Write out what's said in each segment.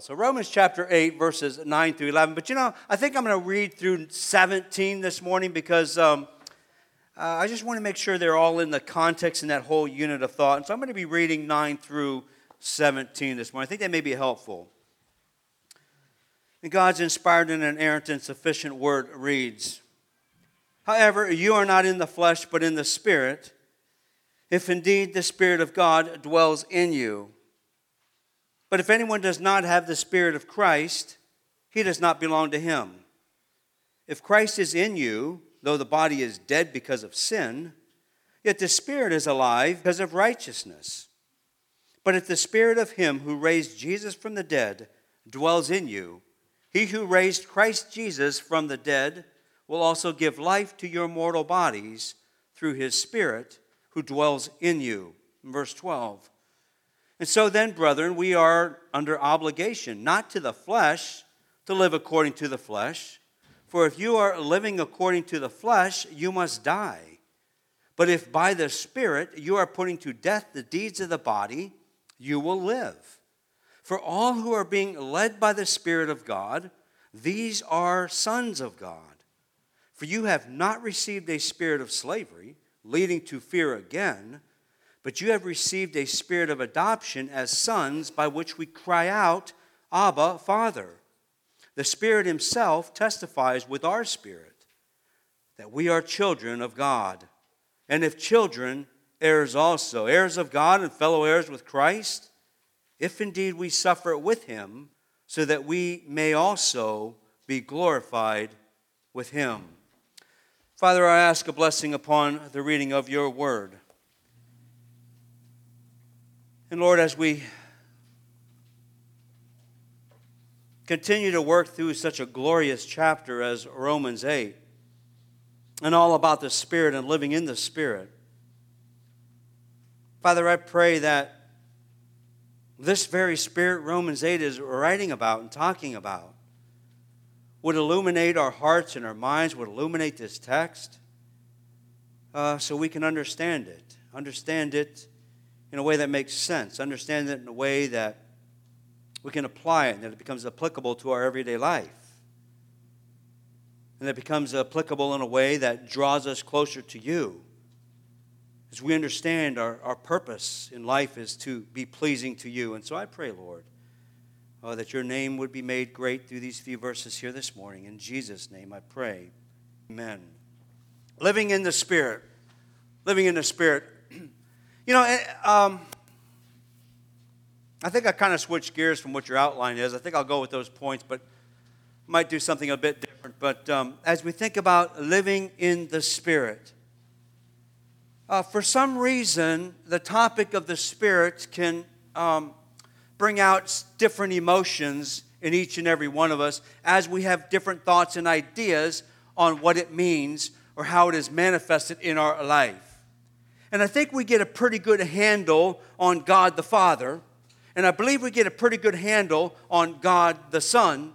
So, Romans chapter 8, verses 9 through 11. But you know, I think I'm going to read through 17 this morning because um, uh, I just want to make sure they're all in the context in that whole unit of thought. And so I'm going to be reading 9 through 17 this morning. I think that may be helpful. And God's inspired and inerrant and sufficient word reads However, you are not in the flesh, but in the Spirit, if indeed the Spirit of God dwells in you. But if anyone does not have the Spirit of Christ, he does not belong to him. If Christ is in you, though the body is dead because of sin, yet the Spirit is alive because of righteousness. But if the Spirit of him who raised Jesus from the dead dwells in you, he who raised Christ Jesus from the dead will also give life to your mortal bodies through his Spirit who dwells in you. Verse 12. And so then, brethren, we are under obligation, not to the flesh, to live according to the flesh. For if you are living according to the flesh, you must die. But if by the Spirit you are putting to death the deeds of the body, you will live. For all who are being led by the Spirit of God, these are sons of God. For you have not received a spirit of slavery, leading to fear again but you have received a spirit of adoption as sons by which we cry out, Abba, Father. The Spirit Himself testifies with our spirit that we are children of God. And if children, heirs also, heirs of God and fellow heirs with Christ, if indeed we suffer with Him, so that we may also be glorified with Him. Father, I ask a blessing upon the reading of your word. And Lord, as we continue to work through such a glorious chapter as Romans 8, and all about the Spirit and living in the Spirit, Father, I pray that this very Spirit Romans 8 is writing about and talking about would illuminate our hearts and our minds, would illuminate this text uh, so we can understand it. Understand it in a way that makes sense, understand it in a way that we can apply it and that it becomes applicable to our everyday life. And that becomes applicable in a way that draws us closer to you. As we understand our, our purpose in life is to be pleasing to you. And so I pray, Lord, uh, that your name would be made great through these few verses here this morning. In Jesus' name I pray. Amen. Living in the Spirit. Living in the Spirit. You know, eh, um, I think I kind of switched gears from what your outline is. I think I'll go with those points, but might do something a bit different. But um, as we think about living in the Spirit, uh, for some reason, the topic of the Spirit can um, bring out different emotions in each and every one of us as we have different thoughts and ideas on what it means or how it is manifested in our life. And I think we get a pretty good handle on God the Father. And I believe we get a pretty good handle on God the Son.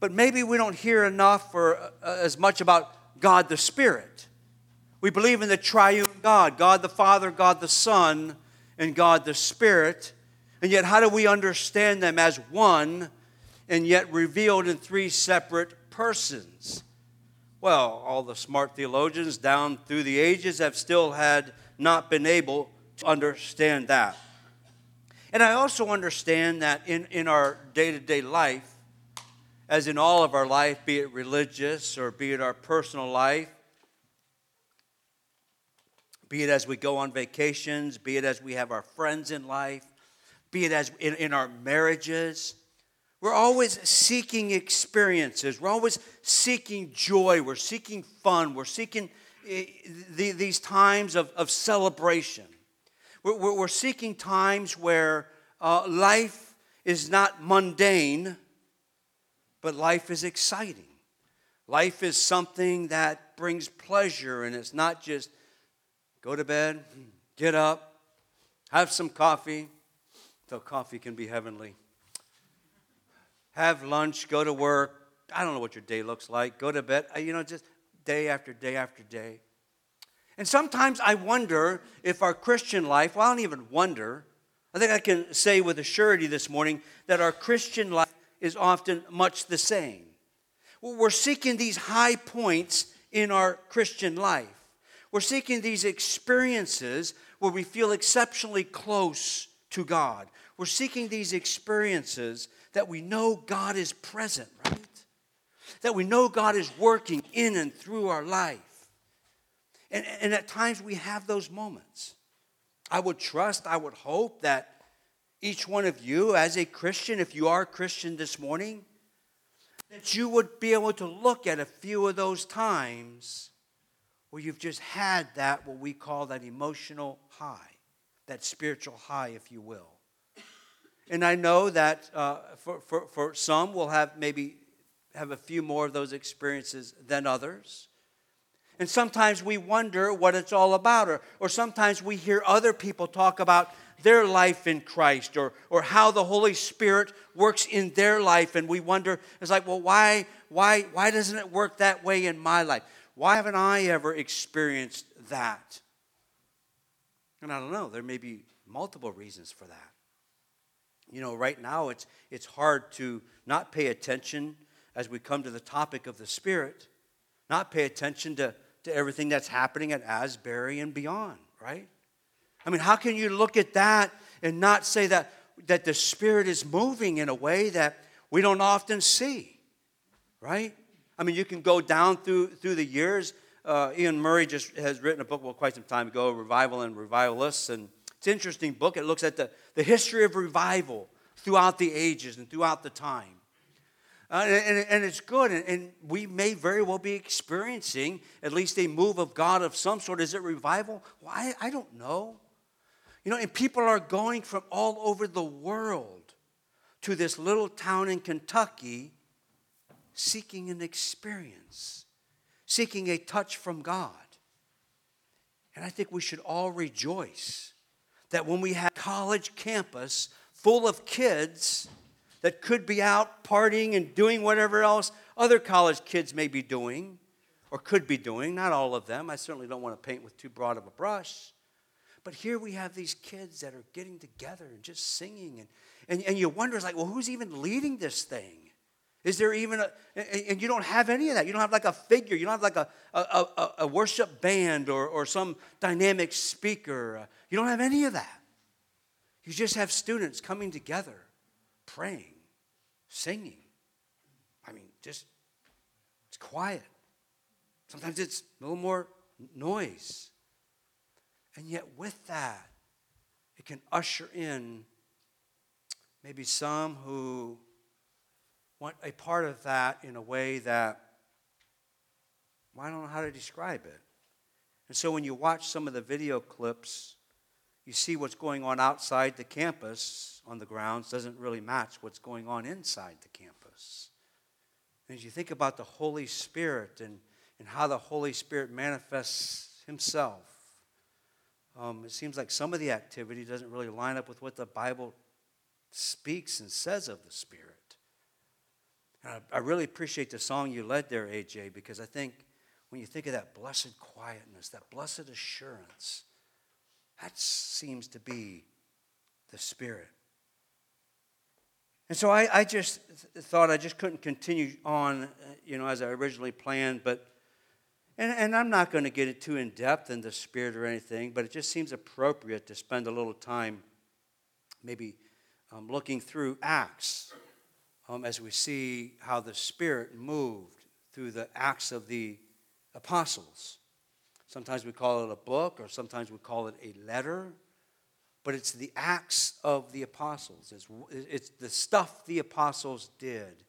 But maybe we don't hear enough or uh, as much about God the Spirit. We believe in the triune God God the Father, God the Son, and God the Spirit. And yet, how do we understand them as one and yet revealed in three separate persons? Well, all the smart theologians down through the ages have still had not been able to understand that. And I also understand that in, in our day to day life, as in all of our life, be it religious or be it our personal life, be it as we go on vacations, be it as we have our friends in life, be it as in, in our marriages, we're always seeking experiences. We're always seeking joy. We're seeking fun. We're seeking eh, these times of, of celebration. We're, we're seeking times where uh, life is not mundane, but life is exciting. Life is something that brings pleasure, and it's not just go to bed, get up, have some coffee, though coffee can be heavenly have lunch, go to work. I don't know what your day looks like. Go to bed. Uh, you know, just day after day after day. And sometimes I wonder if our Christian life, well, I don't even wonder, I think I can say with a surety this morning that our Christian life is often much the same. We're seeking these high points in our Christian life. We're seeking these experiences where we feel exceptionally close to God. We're seeking these experiences that we know God is present, right? That we know God is working in and through our life. And, and at times we have those moments. I would trust, I would hope that each one of you, as a Christian, if you are a Christian this morning, that you would be able to look at a few of those times where you've just had that, what we call that emotional high, that spiritual high, if you will. And I know that uh, for, for, for some we'll have maybe have a few more of those experiences than others. And sometimes we wonder what it's all about, or, or sometimes we hear other people talk about their life in Christ or, or how the Holy Spirit works in their life. And we wonder, it's like, well, why, why, why doesn't it work that way in my life? Why haven't I ever experienced that? And I don't know, there may be multiple reasons for that. You know, right now it's, it's hard to not pay attention as we come to the topic of the Spirit, not pay attention to, to everything that's happening at Asbury and beyond, right? I mean, how can you look at that and not say that, that the Spirit is moving in a way that we don't often see, right? I mean, you can go down through, through the years. Uh, Iain Murray just has written a book, well, quite some time ago, Revival and Revivalists. And it's an interesting book. It looks at the, the history of revival throughout the ages and throughout the time. Uh, and, and, it's good, and, and, we may very well be experiencing at least a move of God of some sort. Is it revival? Well, I, I don't know. You know, and people are going from all over the world to this little town in Kentucky seeking an experience, seeking a touch from God. And I think we should all rejoice that when we have college campus full of kids that could be out partying and doing whatever else other college kids may be doing or could be doing, not all of them. I certainly don't want to paint with too broad of a brush. But here we have these kids that are getting together and just singing. And, and, and you wonder, it's like, well, who's even leading this thing? Is there even a, and you don't have any of that. You don't have like a figure. You don't have like a, a, a, a worship band or, or some dynamic speaker. You don't have any of that. You just have students coming together, praying, singing. I mean, just, it's quiet. Sometimes it's a little more noise. And yet, with that, it can usher in maybe some who want a part of that in a way that well, I don't know how to describe it. And so, when you watch some of the video clips, you see what's going on outside the campus on the grounds doesn't really match what's going on inside the campus. And as you think about the Holy Spirit and, and how the Holy Spirit manifests Himself, um, it seems like some of the activity doesn't really line up with what the Bible speaks and says of the Spirit. And I, I really appreciate the song you led there, AJ, because I think when you think of that blessed quietness, that blessed assurance, that seems to be the Spirit. And so I, I just thought I just couldn't continue on, you know, as I originally planned, but and, and I'm not going to get it too in depth in the spirit or anything, but it just seems appropriate to spend a little time maybe um, looking through Acts um, as we see how the Spirit moved through the Acts of the apostles. Sometimes we call it a book, or sometimes we call it a letter, but it's the Acts of the apostles. It's, it's the stuff the apostles did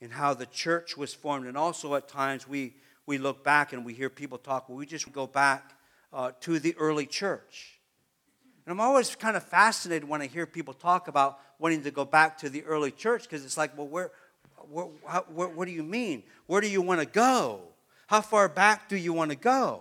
and how the church was formed. And also, at times, we we look back and we hear people talk, well, we just go back uh, to the early church. And I'm always kind of fascinated when I hear people talk about wanting to go back to the early church because it's like, well, where, where, how, where, what do you mean? Where do you want to go? How far back do you want to go?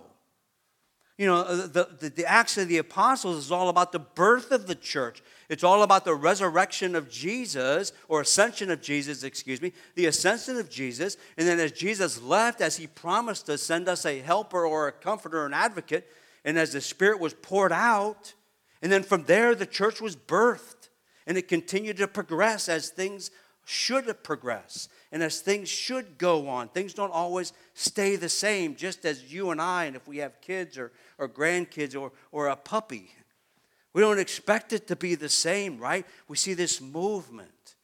You know, uh, the, the, the, Acts of the Apostles is all about the birth of the church. It's all about the resurrection of Jesus, or ascension of Jesus, excuse me, the ascension of Jesus. And then as Jesus left, as he promised to send us a helper or a comforter an advocate, and as the Spirit was poured out, And then from there, the church was birthed and it continued to progress as things should progress and as things should go on. Things don't always stay the same, just as you and I, and if we have kids or, or grandkids or, or a puppy. We don't expect it to be the same, right? We see this movement.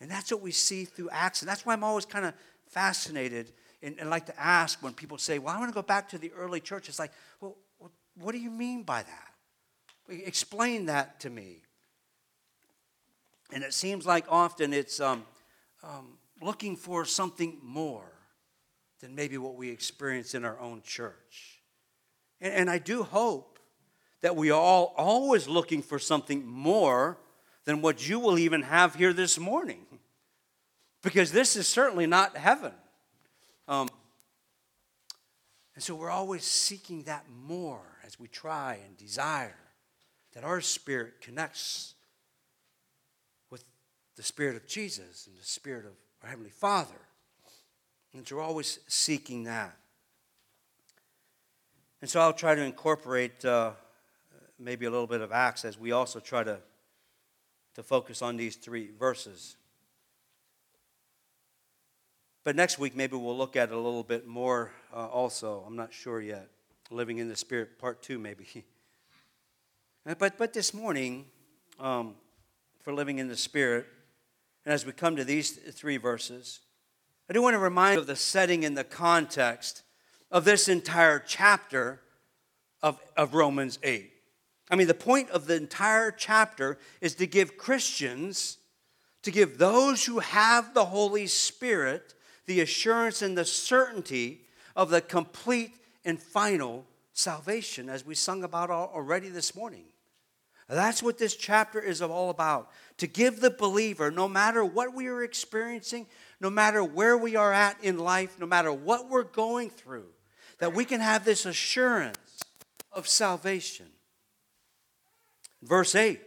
And that's what we see through Acts. And that's why I'm always kind of fascinated and, and like to ask when people say, Well, I want to go back to the early church. It's like, Well, what do you mean by that? Explain that to me. And it seems like often it's um, um, looking for something more than maybe what we experience in our own church. And, and I do hope that we are all always looking for something more than what you will even have here this morning. Because this is certainly not heaven. Um, and so we're always seeking that more as we try and desire that our spirit connects the spirit of Jesus and the spirit of our Heavenly Father. And so we're always seeking that. And so I'll try to incorporate uh, maybe a little bit of Acts as we also try to, to focus on these three verses. But next week, maybe we'll look at it a little bit more uh, also. I'm not sure yet. Living in the Spirit, part two, maybe. But, but this morning, um, for living in the Spirit, and as we come to these three verses, I do want to remind of the setting and the context of this entire chapter of, of Romans 8. I mean, the point of the entire chapter is to give Christians, to give those who have the Holy Spirit, the assurance and the certainty of the complete and final salvation, as we sung about already this morning. That's what this chapter is all about. To give the believer, no matter what we are experiencing, no matter where we are at in life, no matter what we're going through, that we can have this assurance of salvation. Verse 8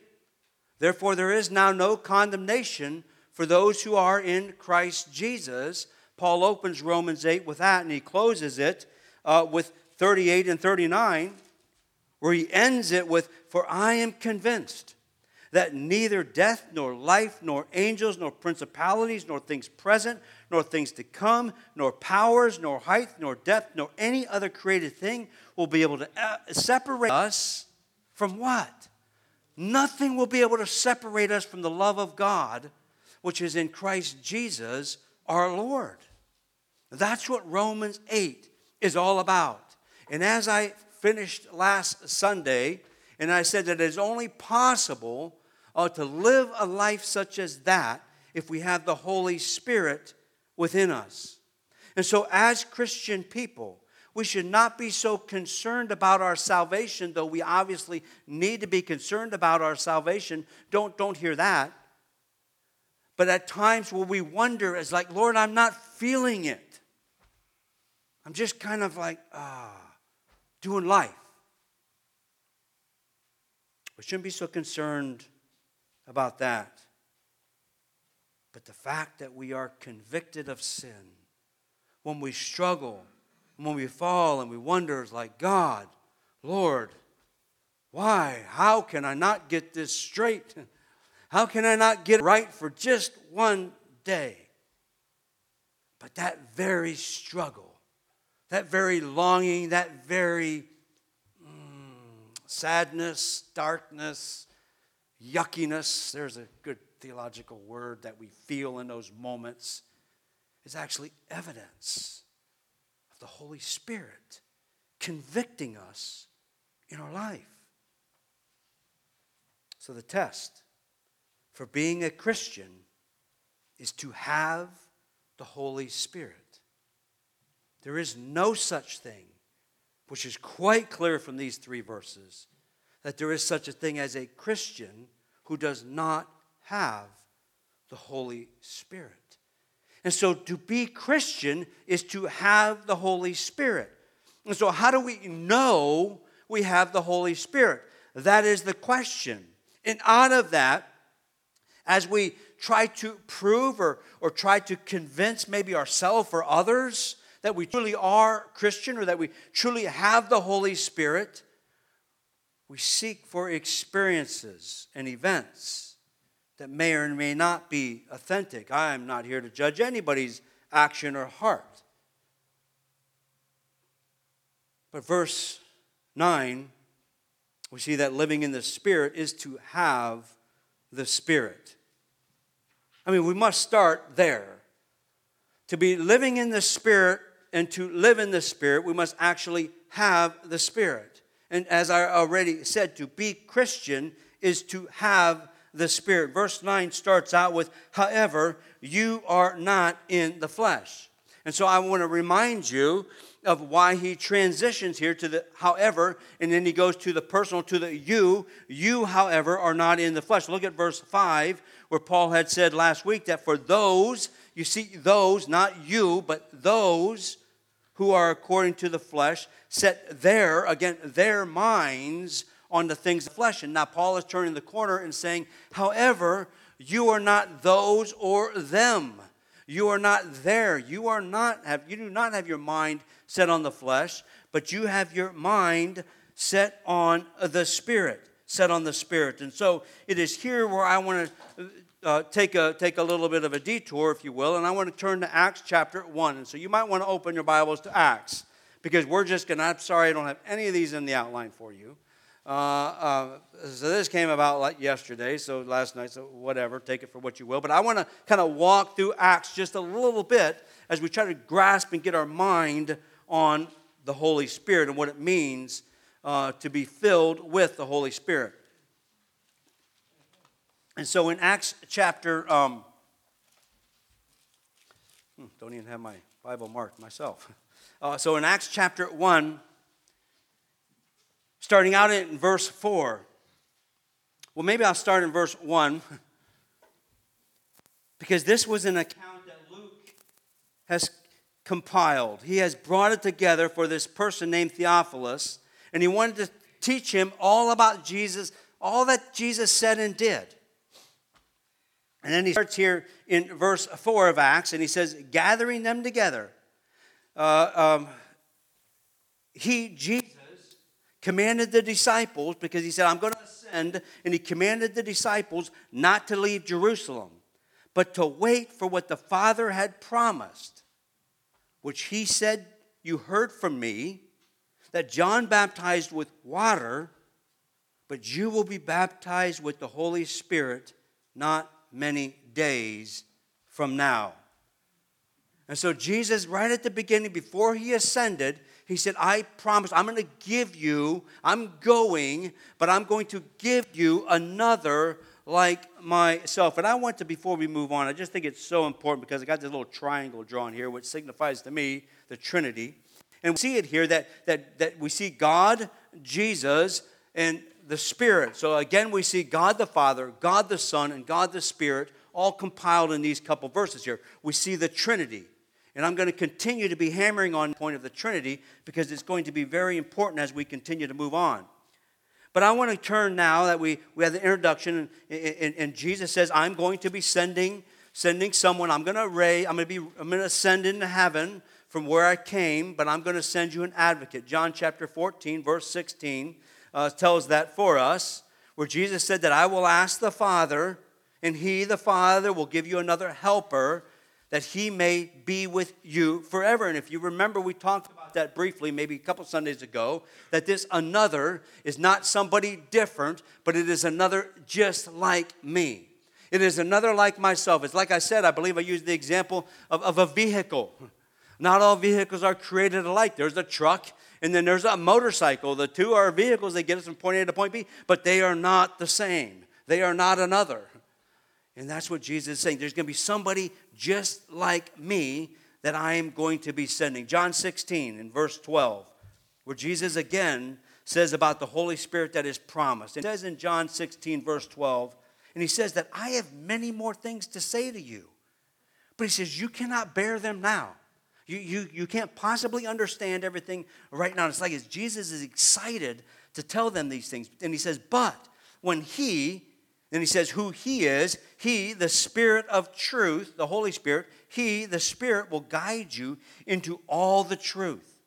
Therefore, there is now no condemnation for those who are in Christ Jesus. Paul opens Romans 8 with that, and he closes it uh, with 38 and 39 where he ends it with, For I am convinced that neither death, nor life, nor angels, nor principalities, nor things present, nor things to come, nor powers, nor height, nor depth, nor any other created thing will be able to uh, separate us from what? Nothing will be able to separate us from the love of God, which is in Christ Jesus our Lord. That's what Romans 8 is all about. And as I finished last Sunday, and I said that it is only possible uh, to live a life such as that if we have the Holy Spirit within us. And so, as Christian people, we should not be so concerned about our salvation, though we obviously need to be concerned about our salvation. Don't, don't hear that. But at times where we wonder, it's like, Lord, I'm not feeling it. I'm just kind of like, ah doing life. We shouldn't be so concerned about that. But the fact that we are convicted of sin, when we struggle, when we fall and we wonder, like, God, Lord, why? How can I not get this straight? How can I not get it right for just one day? But that very struggle that very longing, that very mm, sadness, darkness, yuckiness, there's a good theological word that we feel in those moments, is actually evidence of the Holy Spirit convicting us in our life. So, the test for being a Christian is to have the Holy Spirit. There is no such thing, which is quite clear from these three verses, that there is such a thing as a Christian who does not have the Holy Spirit. And so to be Christian is to have the Holy Spirit. And so, how do we know we have the Holy Spirit? That is the question. And out of that, as we try to prove or, or try to convince maybe ourselves or others that we truly are Christian or that we truly have the Holy Spirit, we seek for experiences and events that may or may not be authentic. I am not here to judge anybody's action or heart. But verse 9, we see that living in the Spirit is to have the Spirit. I mean, we must start there. To be living in the Spirit and to live in the Spirit, we must actually have the Spirit. And as I already said, to be Christian is to have the Spirit. Verse 9 starts out with, however, you are not in the flesh. And so I want to remind you of why he transitions here to the however, and then he goes to the personal, to the you. You, however, are not in the flesh. Look at verse 5, where Paul had said last week that for those, you see, those, not you, but those who are according to the flesh, set their, again, their minds on the things of flesh. And now Paul is turning the corner and saying, however, you are not those or them. You are not there. You are not have you do not have your mind set on the flesh, but you have your mind set on the spirit, set on the spirit. And so it is here where I want to uh, take a take a little bit of a detour, if you will, and I want to turn to Acts chapter one. And so you might want to open your Bibles to Acts because we're just gonna. I'm sorry, I don't have any of these in the outline for you. Uh, uh, so this came about like yesterday, so last night, so whatever, take it for what you will. But I want to kind of walk through Acts just a little bit as we try to grasp and get our mind on the Holy Spirit and what it means uh, to be filled with the Holy Spirit. And so in Acts chapter, um, hmm, don't even have my Bible marked myself. Uh, so in Acts chapter 1, starting out in verse 4. Well, maybe I'll start in verse 1 because this was an account that Luke has compiled. He has brought it together for this person named Theophilus, and he wanted to teach him all about Jesus, all that Jesus said and did. And then he starts here in verse 4 of Acts, and he says, gathering them together. Uh, um, he, Jesus, commanded the disciples, because he said, I'm going to ascend, and he commanded the disciples not to leave Jerusalem, but to wait for what the Father had promised, which he said, You heard from me, that John baptized with water, but you will be baptized with the Holy Spirit not many days from now. And so, Jesus, right at the beginning, before he ascended, he said, I promise, I'm going to give you, I'm going, but I'm going to give you another like myself. And I want to, before we move on, I just think it's so important because I got this little triangle drawn here, which signifies to me the Trinity. And we see it here that, that, that we see God, Jesus, and the Spirit. So again, we see God the Father, God the Son, and God the Spirit all compiled in these couple verses here. We see the Trinity. And I'm going to continue to be hammering on the point of the Trinity because it's going to be very important as we continue to move on. But I want to turn now that we, we have the introduction, and, and, and Jesus says, I'm going to be sending, sending someone. I'm going to array, I'm going to be, I'm going to send into heaven from where I came, but I'm going to send you an advocate. John chapter 14, verse 16 uh, tells that for us, where Jesus said that I will ask the Father, and he, the Father, will give you another helper that he may be with you forever. And if you remember, we talked about that briefly maybe a couple Sundays ago that this another is not somebody different, but it is another just like me. It is another like myself. It's like I said, I believe I used the example of, of a vehicle. Not all vehicles are created alike. There's a truck and then there's a motorcycle. The two are vehicles that get us from point A to point B, but they are not the same. They are not another. And that's what Jesus is saying. There's going to be somebody just like me that I am going to be sending. John 16 in verse 12, where Jesus again says about the Holy Spirit that is promised. It says in John 16, verse 12, and he says that I have many more things to say to you. But he says, You cannot bear them now. You, you, you can't possibly understand everything right now. It's like Jesus is excited to tell them these things. And he says, But when he, then he says who he is. He, the Spirit of truth, the Holy Spirit, he, the Spirit, will guide you into all the truth.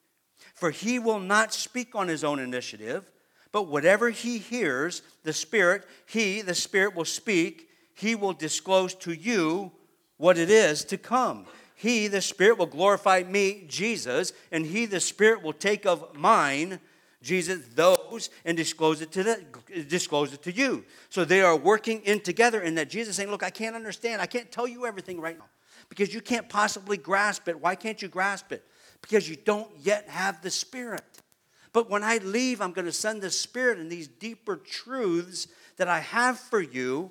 For he will not speak on his own initiative, But whatever he hears, the Spirit, he, the Spirit, will speak. He will disclose to you what it is to come. He, the Spirit, will glorify me, Jesus, and he, the Spirit, will take of mine, Jesus, those, and disclose it to the, disclose it to you. So they are working in together, and that Jesus saying, Look, I can't understand. I can't tell you everything right now because you can't possibly grasp it. Why can't you grasp it? Because you don't yet have the Spirit. But when I leave, I'm going to send the Spirit and these deeper truths that I have for you.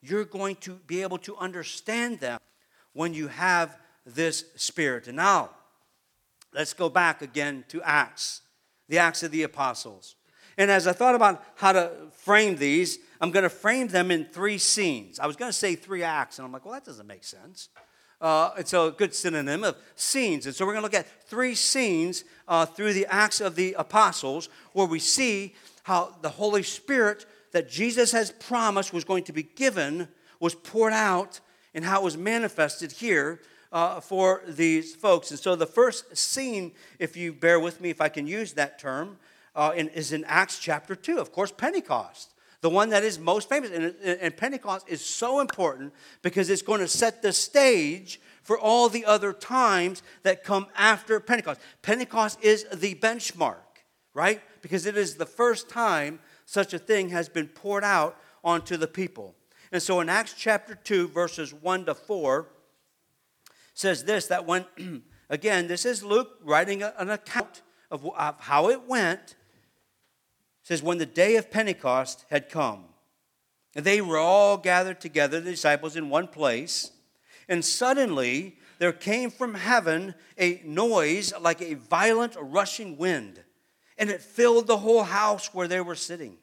You're going to be able to understand them when you have this Spirit. And now, let's go back again to Acts, the Acts of the Apostles. And as I thought about how to frame these, I'm going to frame them in three scenes. I was going to say three acts, and I'm like, well, that doesn't make sense. Uh, it's a good synonym of scenes. And so we're going to look at three scenes uh, through the Acts of the Apostles where we see how the Holy Spirit that Jesus has promised was going to be given was poured out and how it was manifested here uh, for these folks. And so the first scene, if you bear with me, if I can use that term, uh, in, is in Acts chapter 2. Of course, Pentecost the one that is most famous. And, and, Pentecost is so important because it's going to set the stage for all the other times that come after Pentecost. Pentecost is the benchmark, right? Because it is the first time such a thing has been poured out onto the people. And so in Acts chapter 2, verses 1 to 4, says this that when, again, this is Luke writing an account of, of how it went. says, when the day of Pentecost had come, they were all gathered together, the disciples, in one place. And suddenly there came from heaven a noise like a violent rushing wind, and it filled the whole house where they were sitting.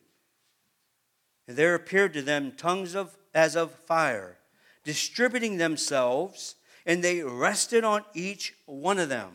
And there appeared to them tongues of, as of fire, distributing themselves, and they rested on each one of them.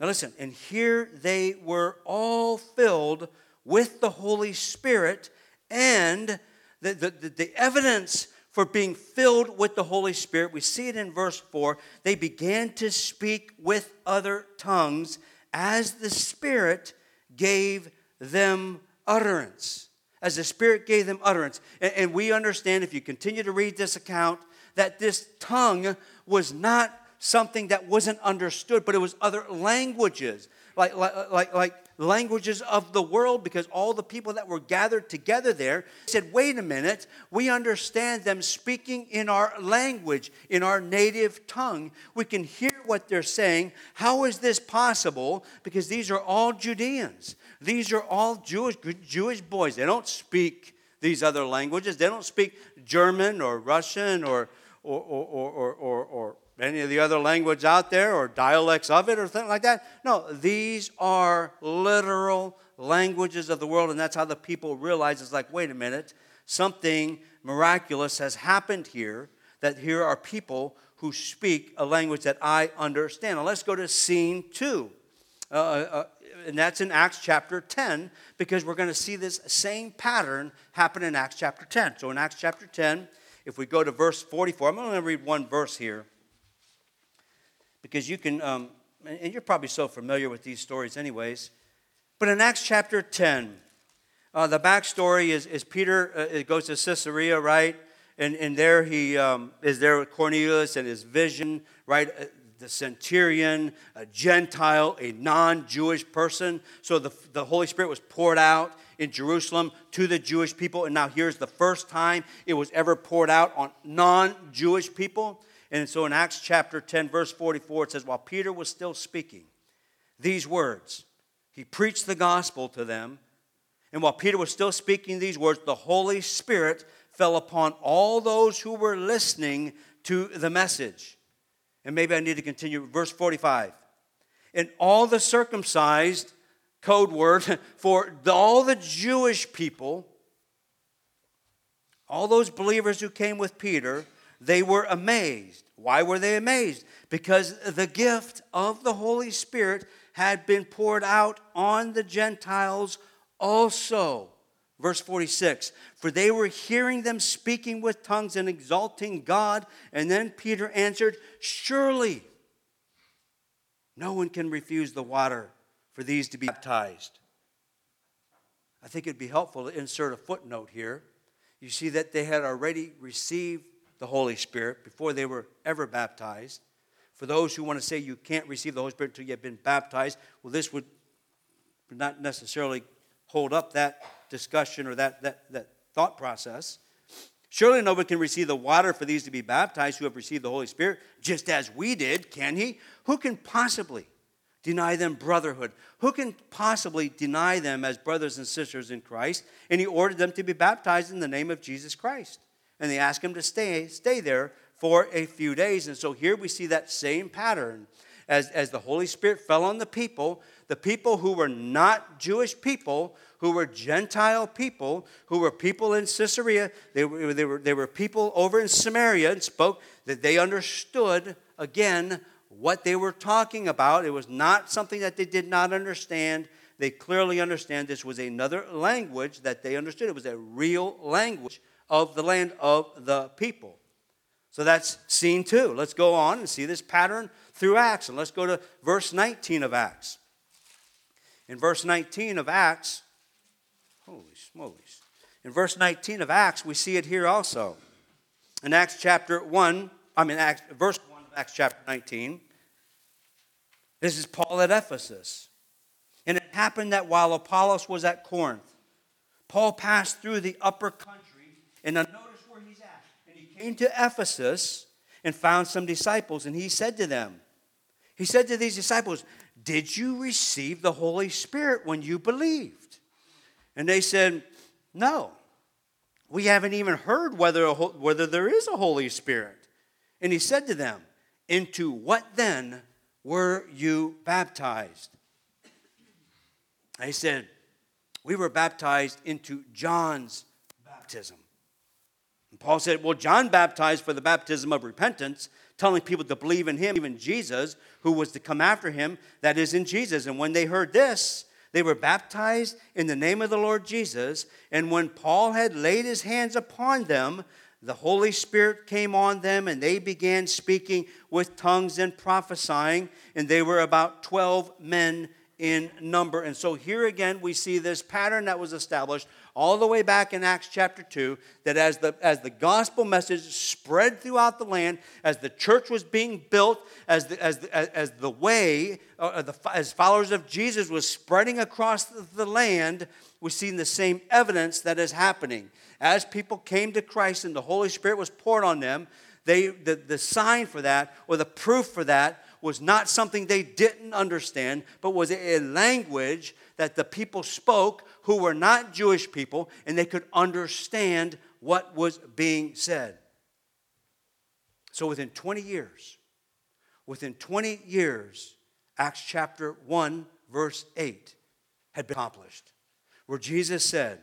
Now listen, and here they were all filled with the Holy Spirit, and the, the, the evidence for being filled with the Holy Spirit. We see it in verse 4. They began to speak with other tongues as the Spirit gave them utterance. As the Spirit gave them utterance. And, and we understand, if you continue to read this account, that this tongue was not something that wasn't understood, but it was other languages, like, like, like, languages of the world because all the people that were gathered together there said, wait a minute, we understand them speaking in our language, in our native tongue. We can hear what they're saying. How is this possible? Because these are all Judeans. These are all Jewish, Jewish boys. They don't speak these other languages. They don't speak German or Russian or, or, or, or, or, or any of the other language out there or dialects of it or something like that. No, these are literal languages of the world, and that's how the people realize it's like, wait a minute, something miraculous has happened here, that here are people who speak a language that I understand. Now let's go to scene two. Uh, uh, and that's in Acts chapter 10, because we're going to see this same pattern happen in Acts chapter 10. So in Acts chapter 10, if we go to verse 44, I'm only going to read one verse here because you can, um, and you're probably so familiar with these stories, anyways. But in Acts chapter 10, uh, the backstory is, is Peter uh, goes to Caesarea, right? And, and there he um, is there with Cornelius and his vision, right? Uh, the centurion, a Gentile, a non Jewish person. So the, the Holy Spirit was poured out in Jerusalem to the Jewish people. And now here's the first time it was ever poured out on non Jewish people. And so in Acts chapter 10, verse 44, it says, While Peter was still speaking these words, he preached the gospel to them. And while Peter was still speaking these words, the Holy Spirit fell upon all those who were listening to the message. And maybe I need to continue. Verse 45. And all the circumcised, code word for all the Jewish people, all those believers who came with Peter, they were amazed. Why were they amazed? Because the gift of the Holy Spirit had been poured out on the Gentiles also. Verse 46 For they were hearing them speaking with tongues and exalting God. And then Peter answered, Surely no one can refuse the water for these to be baptized. I think it'd be helpful to insert a footnote here. You see that they had already received the Holy Spirit before they were ever baptized. For those who want to say you can't receive the Holy Spirit until you have been baptized, well, this would not necessarily hold up that discussion or that, that, that thought process. Surely nobody can receive the water for these to be baptized who have received the Holy Spirit, just as we did, can he? Who can possibly deny them brotherhood? Who can possibly deny them as brothers and sisters in Christ? And he ordered them to be baptized in the name of Jesus Christ. And they asked him to stay, stay there for a few days. And so here we see that same pattern. As, as the Holy Spirit fell on the people, the people who were not Jewish people, who were Gentile people, who were people in Caesarea, they were, they were, they were people over in Samaria and spoke that they understood, again, what they were talking about. It was not something that they did not understand. They clearly understand this was another language that they understood. It was a real language of the land of the people. So that's scene two. Let's go on and see this pattern through Acts. And let's go to verse 19 of Acts. In verse 19 of Acts, holy smokes. In verse 19 of Acts, we see it here also. In Acts chapter 1, I mean, Acts, verse 1 of Acts chapter 19, this is Paul at Ephesus. And it happened that while Apollos was at Corinth, Paul passed through the upper country, and now notice where he's at. And he came to Ephesus and found some disciples, and he said to them, He said to these disciples, Did you receive the Holy Spirit when you believed? And they said, No. We haven't even heard whether, whether there is a Holy Spirit. And he said to them, Into what then were you baptized? I said, We were baptized into John's baptism. And Paul said, Well, John baptized for the baptism of repentance, telling people to believe in him, even Jesus, who was to come after him, that is in Jesus. And when they heard this, they were baptized in the name of the Lord Jesus. And when Paul had laid his hands upon them, the Holy Spirit came on them, and they began speaking with tongues and prophesying, and they were about 12 men in number. And so here again, we see this pattern that was established all the way back in Acts chapter 2 that as the, as the gospel message spread throughout the land, as the church was being built, as the, as the, as the way, uh, the, as followers of Jesus was spreading across the, land, we're seeing the same evidence that is happening. As people came to Christ and the Holy Spirit was poured on them, they, the, the sign for that or the proof for that was not something they didn't understand, but was a language that the people spoke who were not Jewish people and they could understand what was being said. So within 20 years, within 20 years, Acts chapter 1, verse 8 had been accomplished, where Jesus said,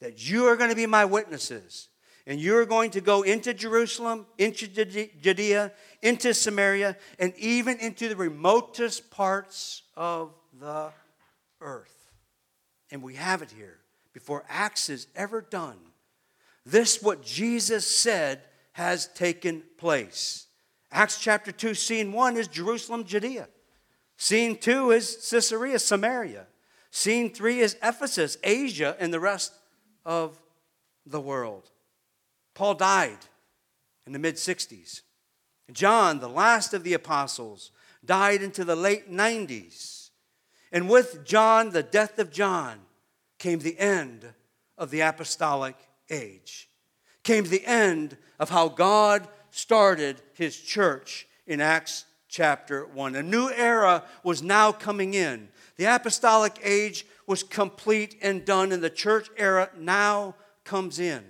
that you are going to be my witnesses. And you're going to go into Jerusalem, into Judea, into Samaria, and even into the remotest parts of the earth. And we have it here. Before Acts is ever done, this, what Jesus said, has taken place. Acts chapter 2, scene 1 is Jerusalem, Judea. Scene 2 is Caesarea, Samaria. Scene 3 is Ephesus, Asia, and the rest of the world. Paul died in the mid 60s. John, the last of the apostles, died into the late 90s. And with John, the death of John, came the end of the apostolic age, came the end of how God started his church in Acts chapter 1. A new era was now coming in. The apostolic age was complete and done, and the church era now comes in.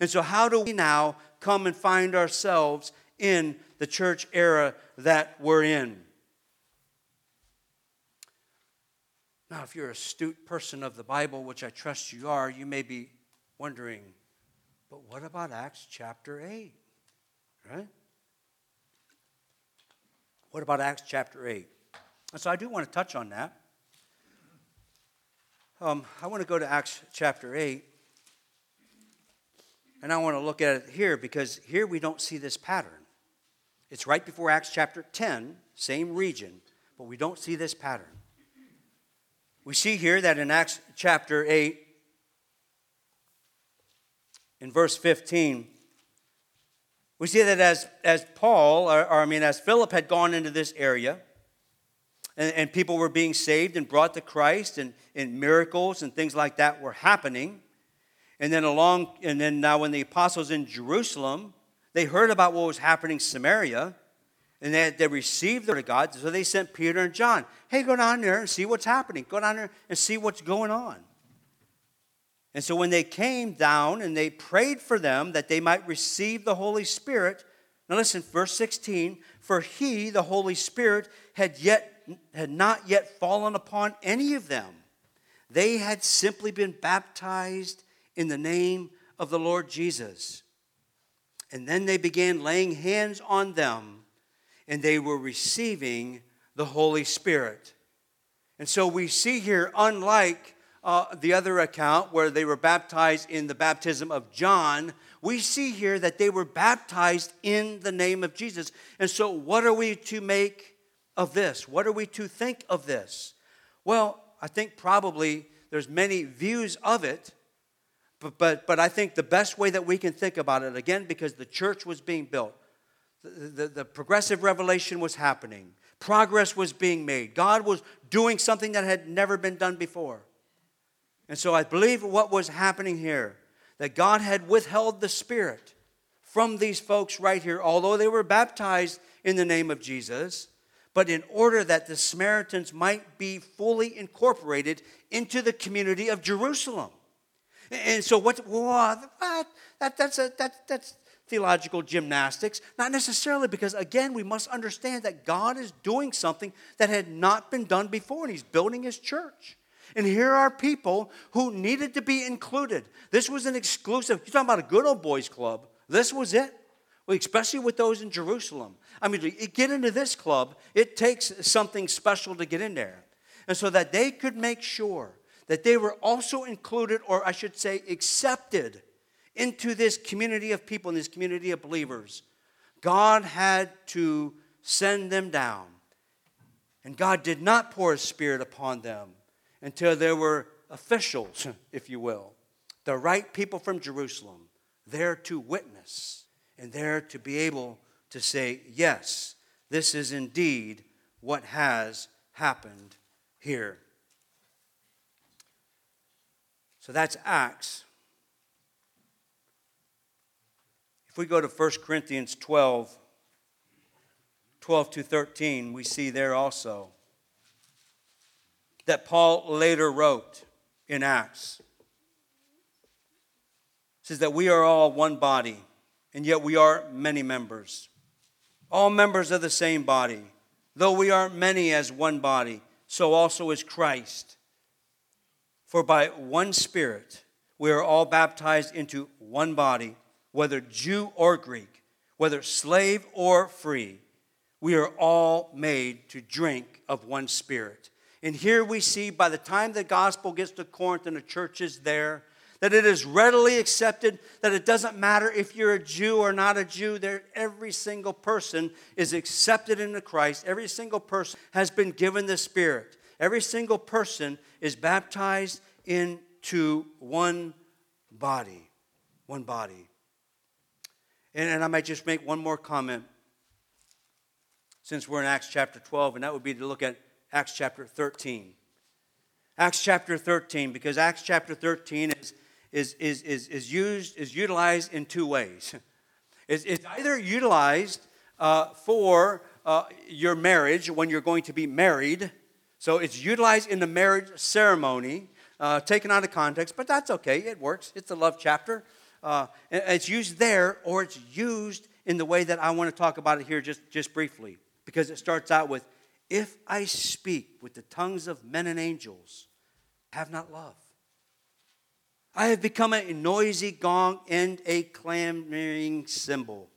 And so, how do we now come and find ourselves in the church era that we're in? Now, if you're an astute person of the Bible, which I trust you are, you may be wondering, but what about Acts chapter 8? Right? What about Acts chapter 8? And so I do want to touch on that. Um, I want to go to Acts chapter 8. And I want to look at it here because here we don't see this pattern. It's right before Acts chapter 10, same region, but we don't see this pattern. We see here that in Acts chapter 8, in verse 15, we see that as, as Paul, or, or I mean, as Philip had gone into this area, and, and people were being saved and brought to Christ, and, and miracles and things like that were happening. And then along, and then now when the apostles in Jerusalem, they heard about what was happening in Samaria, and they, they received the word of God, so they sent Peter and John, hey, go down there and see what's happening. Go down there and see what's going on. And so when they came down and they prayed for them that they might receive the Holy Spirit, now listen, verse 16, for he, the Holy Spirit, had yet had not yet fallen upon any of them. They had simply been baptized in the name of the Lord Jesus. And then they began laying hands on them, and they were receiving the Holy Spirit. And so we see here, unlike uh, the other account where they were baptized in the baptism of John, we see here that they were baptized in the name of Jesus. And so, what are we to make of this? What are we to think of this? Well, I think probably there's many views of it, but, but, but I think the best way that we can think about it, again, because the church was being built, the, the, progressive revelation was happening, progress was being made, God was doing something that had never been done before. And so I believe what was happening here, that God had withheld the Spirit from these folks right here, although they were baptized in the name of Jesus, but in order that the Samaritans might be fully incorporated into the community of Jerusalem. And so, what? what that, that's, a, that, that's theological gymnastics. Not necessarily because, again, we must understand that God is doing something that had not been done before, and He's building His church. And here are people who needed to be included. This was an exclusive, you're talking about a good old boys club. This was it. Especially with those in Jerusalem. I mean, to get into this club, it takes something special to get in there. And so that they could make sure that they were also included, or I should say, accepted into this community of people, in this community of believers, God had to send them down. And God did not pour his spirit upon them until there were officials, if you will, the right people from Jerusalem, there to witness and there to be able to say, yes, this is indeed what has happened here. So that's Acts. If we go to 1 Corinthians 12, 12 to 13, we see there also that Paul later wrote in Acts. It says that we are all one body, and yet we are many members. All members of the same body. Though we are many as one body, so also is Christ. For by one Spirit we are all baptized into one body, whether Jew or Greek, whether slave or free. We are all made to drink of one Spirit. And here we see by the time the gospel gets to Corinth and the church is there, that it is readily accepted, that it doesn't matter if you're a Jew or not a Jew, there, every single person is accepted into Christ. Every single person has been given the Spirit. Every single person is baptized into one body. One body. And, and I might just make one more comment since we're in Acts chapter 12, and that would be to look at Acts chapter 13. Acts chapter 13, because Acts chapter 13 is, is, is, is, is used, is utilized in two ways. It's, it's either utilized uh, for uh, your marriage when you're going to be married. So it's utilized in the marriage ceremony, uh, taken out of context, but that's okay. It works. It's a love chapter. Uh, it's used there, or it's used in the way that I want to talk about it here just, just briefly, because it starts out with if I speak with the tongues of men and angels, have not love. I have become a noisy gong and a clamoring cymbal.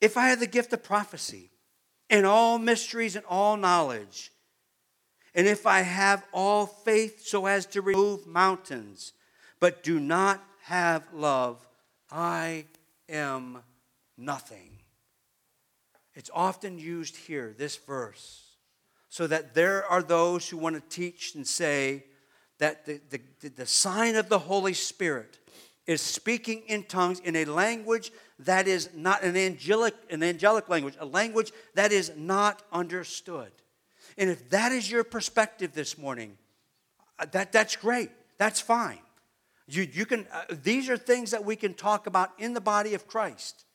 If I have the gift of prophecy and all mysteries and all knowledge, and if I have all faith so as to remove mountains, but do not have love, I am nothing. It's often used here, this verse, so that there are those who want to teach and say that the, the, the sign of the Holy Spirit is speaking in tongues in a language that is not an angelic, an angelic language, a language that is not understood. And if that is your perspective this morning, uh, that, that's great. That's fine. You, you can, uh, these are things that we can talk about in the body of Christ.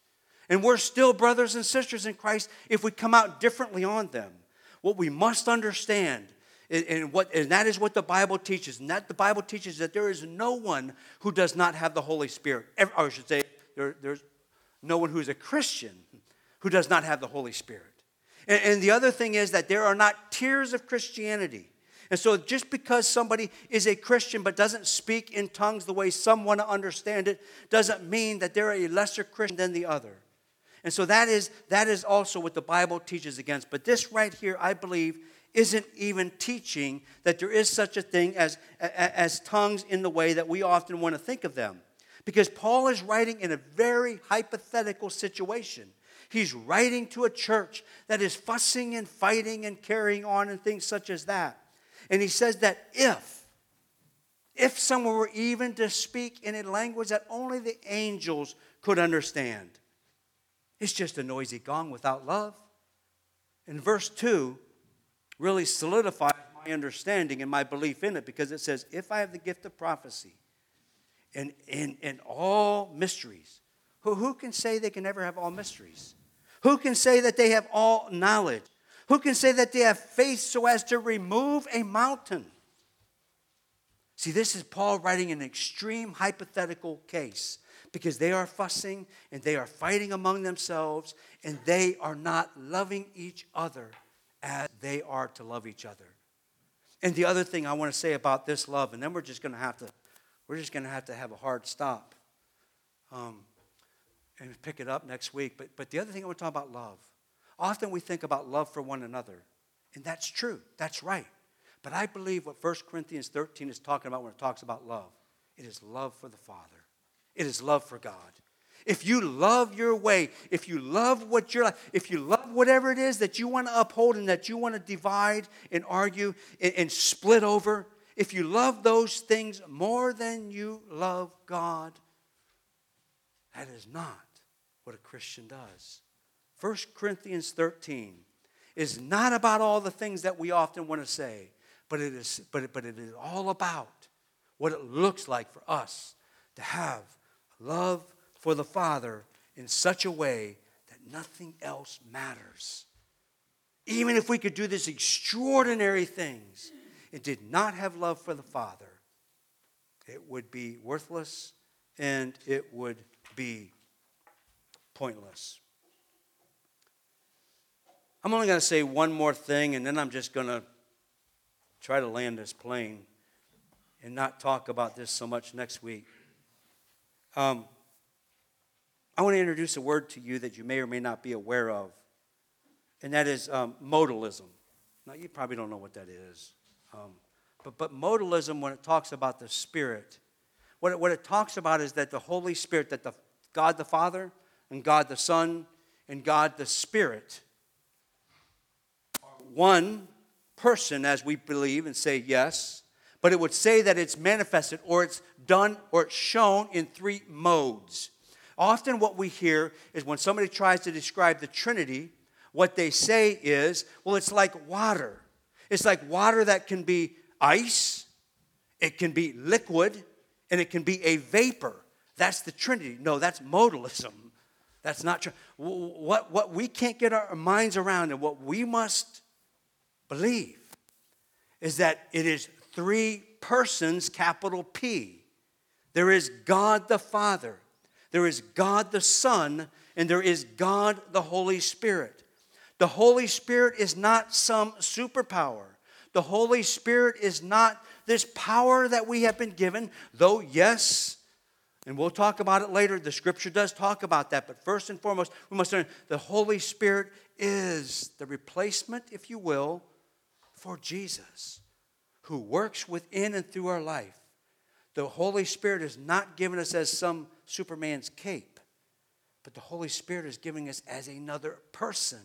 And we're still brothers and sisters in Christ if we come out differently on them. What we must understand, and, what, and that is what the Bible teaches, and that the Bible teaches that there is no one who does not have the Holy Spirit. Or I should say, there, there's no one who is a Christian who does not have the Holy Spirit. And, and the other thing is that there are not tiers of Christianity. And so, just because somebody is a Christian but doesn't speak in tongues the way some want to understand it, doesn't mean that they're a lesser Christian than the other. And so, that is, that is also what the Bible teaches against. But this right here, I believe, isn't even teaching that there is such a thing as, as tongues in the way that we often want to think of them. Because Paul is writing in a very hypothetical situation. He's writing to a church that is fussing and fighting and carrying on and things such as that. And he says that if, if someone were even to speak in a language that only the angels could understand, it's just a noisy gong without love. And verse 2 really solidifies my understanding and my belief in it because it says, If I have the gift of prophecy and, and, and all mysteries, who, who can say they can never have all mysteries? Who can say that they have all knowledge? Who can say that they have faith so as to remove a mountain? See, this is Paul writing an extreme hypothetical case because they are fussing and they are fighting among themselves and they are not loving each other as they are to love each other. And the other thing I want to say about this love, and then we're just going to have to, we're just going to have to have a hard stop, um, and pick it up next week. But but the other thing I want to talk about love. Often we think about love for one another, and that's true. That's right. But I believe what 1 Corinthians 13 is talking about when it talks about love, it is love for the Father. It is love for God. If you love your way, if you love what you're if you love whatever it is that you want to uphold and that you want to divide and argue and, and split over, if you love those things more than you love God, that is not what a Christian does. 1 Corinthians 13 is not about all the things that we often want to say, but it is, but but it is all about what it looks like for us to have love for the Father in such a way that nothing else matters. Even if we could do these extraordinary things, it did not have love for the Father. It would be worthless and it would be pointless. I'm only going to say one more thing, and then I'm just going to try to land this plane and not talk about this so much next week. Um, I want to introduce a word to you that you may or may not be aware of, and that is um, modalism. Now, you probably don't know what that is. Um, but, but modalism, when it talks about the Spirit, what it, what it talks about is that the Holy Spirit, that the God the Father and God the Son and God the Spirit one person, as we believe and say yes, but it would say that it's manifested or it's done or it's shown in three modes. Often, what we hear is when somebody tries to describe the Trinity, what they say is, well, it's like water. It's like water that can be ice, it can be liquid, and it can be a vapor. That's the Trinity. No, that's modalism. That's not true. What, what we can't get our minds around and what we must believe is that it is three persons, capital P. There is God the Father, there is God the Son, and there is God the Holy Spirit. The Holy Spirit is not some superpower. The Holy Spirit is not this power that we have been given, though, yes, and we'll talk about it later. The scripture does talk about that. But first and foremost, we must learn the Holy Spirit is the replacement, if you will, for Jesus, who works within and through our life. The Holy Spirit is not given us as some Superman's cape, but the Holy Spirit is giving us as another person.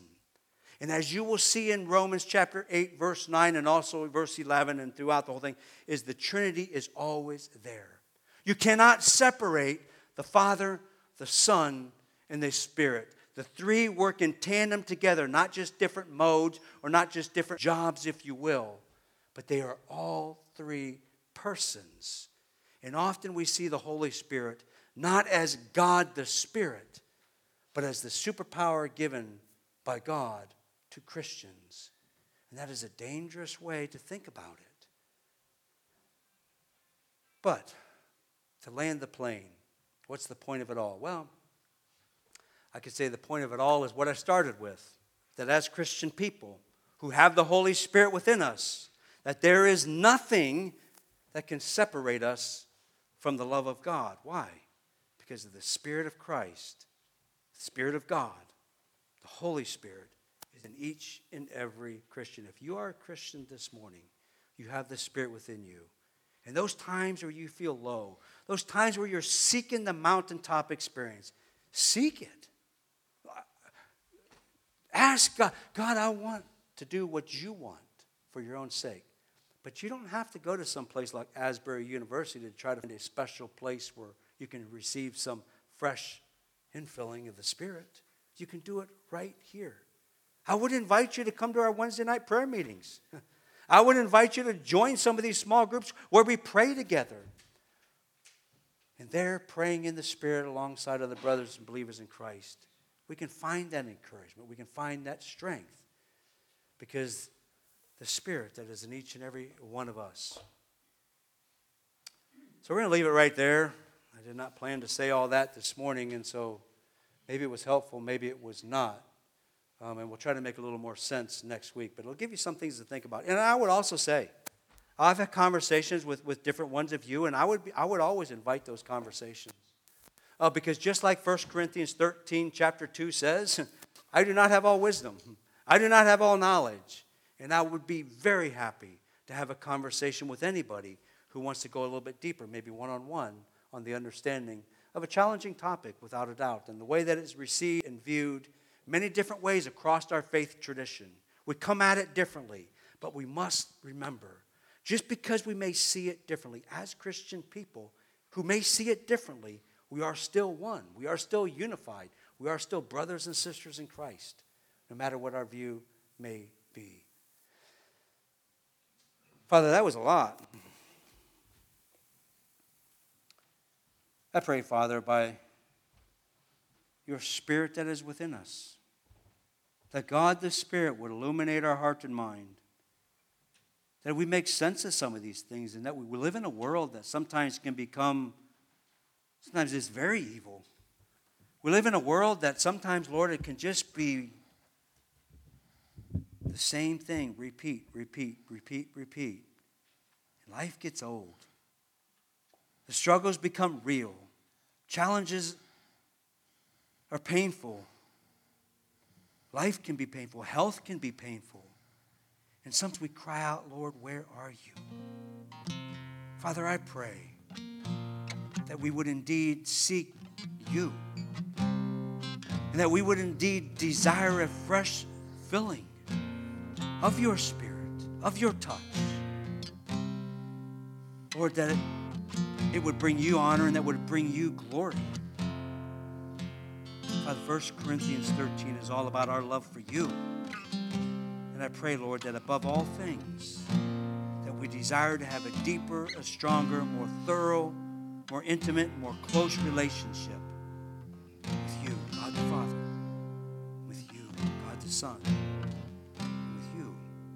And as you will see in Romans chapter 8, verse 9, and also verse 11, and throughout the whole thing, is the Trinity is always there. You cannot separate the Father, the Son, and the Spirit. The three work in tandem together, not just different modes or not just different jobs, if you will, but they are all three persons. And often we see the Holy Spirit not as God the Spirit, but as the superpower given by God to Christians. And that is a dangerous way to think about it. But to land the plane, what's the point of it all? Well, I could say the point of it all is what I started with that as Christian people who have the Holy Spirit within us, that there is nothing that can separate us from the love of God. Why? Because of the Spirit of Christ, the Spirit of God, the Holy Spirit is in each and every Christian. If you are a Christian this morning, you have the Spirit within you. And those times where you feel low, those times where you're seeking the mountaintop experience, seek it. Ask God, God, I want to do what you want for your own sake. But you don't have to go to some place like Asbury University to try to find a special place where you can receive some fresh infilling of the Spirit. You can do it right here. I would invite you to come to our Wednesday night prayer meetings. I would invite you to join some of these small groups where we pray together. And there, praying in the Spirit alongside other brothers and believers in Christ, we can find that encouragement. We can find that strength because the Spirit that is in each and every one of us. So we're going to leave it right there. I did not plan to say all that this morning, and so maybe it was helpful, maybe it was not. Um, and we'll try to make a little more sense next week, but it'll give you some things to think about. And I would also say, I've had conversations with, with different ones of you, and I would, be, I would always invite those conversations. Uh, because just like 1 Corinthians 13, chapter 2 says, I do not have all wisdom, I do not have all knowledge. And I would be very happy to have a conversation with anybody who wants to go a little bit deeper, maybe one on one, on the understanding of a challenging topic, without a doubt, and the way that it's received and viewed many different ways across our faith tradition. We come at it differently, but we must remember just because we may see it differently, as Christian people who may see it differently, we are still one. We are still unified. We are still brothers and sisters in Christ, no matter what our view may be. Father, that was a lot. I pray, Father, by your Spirit that is within us, that God the Spirit would illuminate our heart and mind, that we make sense of some of these things, and that we live in a world that sometimes can become, sometimes it's very evil. We live in a world that sometimes, Lord, it can just be the same thing repeat, repeat, repeat, repeat. Life gets old. The struggles become real. Challenges are painful. Life can be painful. Health can be painful. And sometimes we cry out, Lord, where are you? Father, I pray that we would indeed seek you. And that we would indeed desire a fresh filling of your spirit, of your touch. Lord, that it, it would bring you honor and that would bring you glory. Father, 1 Corinthians 13 is all about our love for you. And I pray, Lord, that above all things, that we desire to have a deeper, a stronger, more thorough, more intimate, more close relationship with you, God the Father, with you, God the Son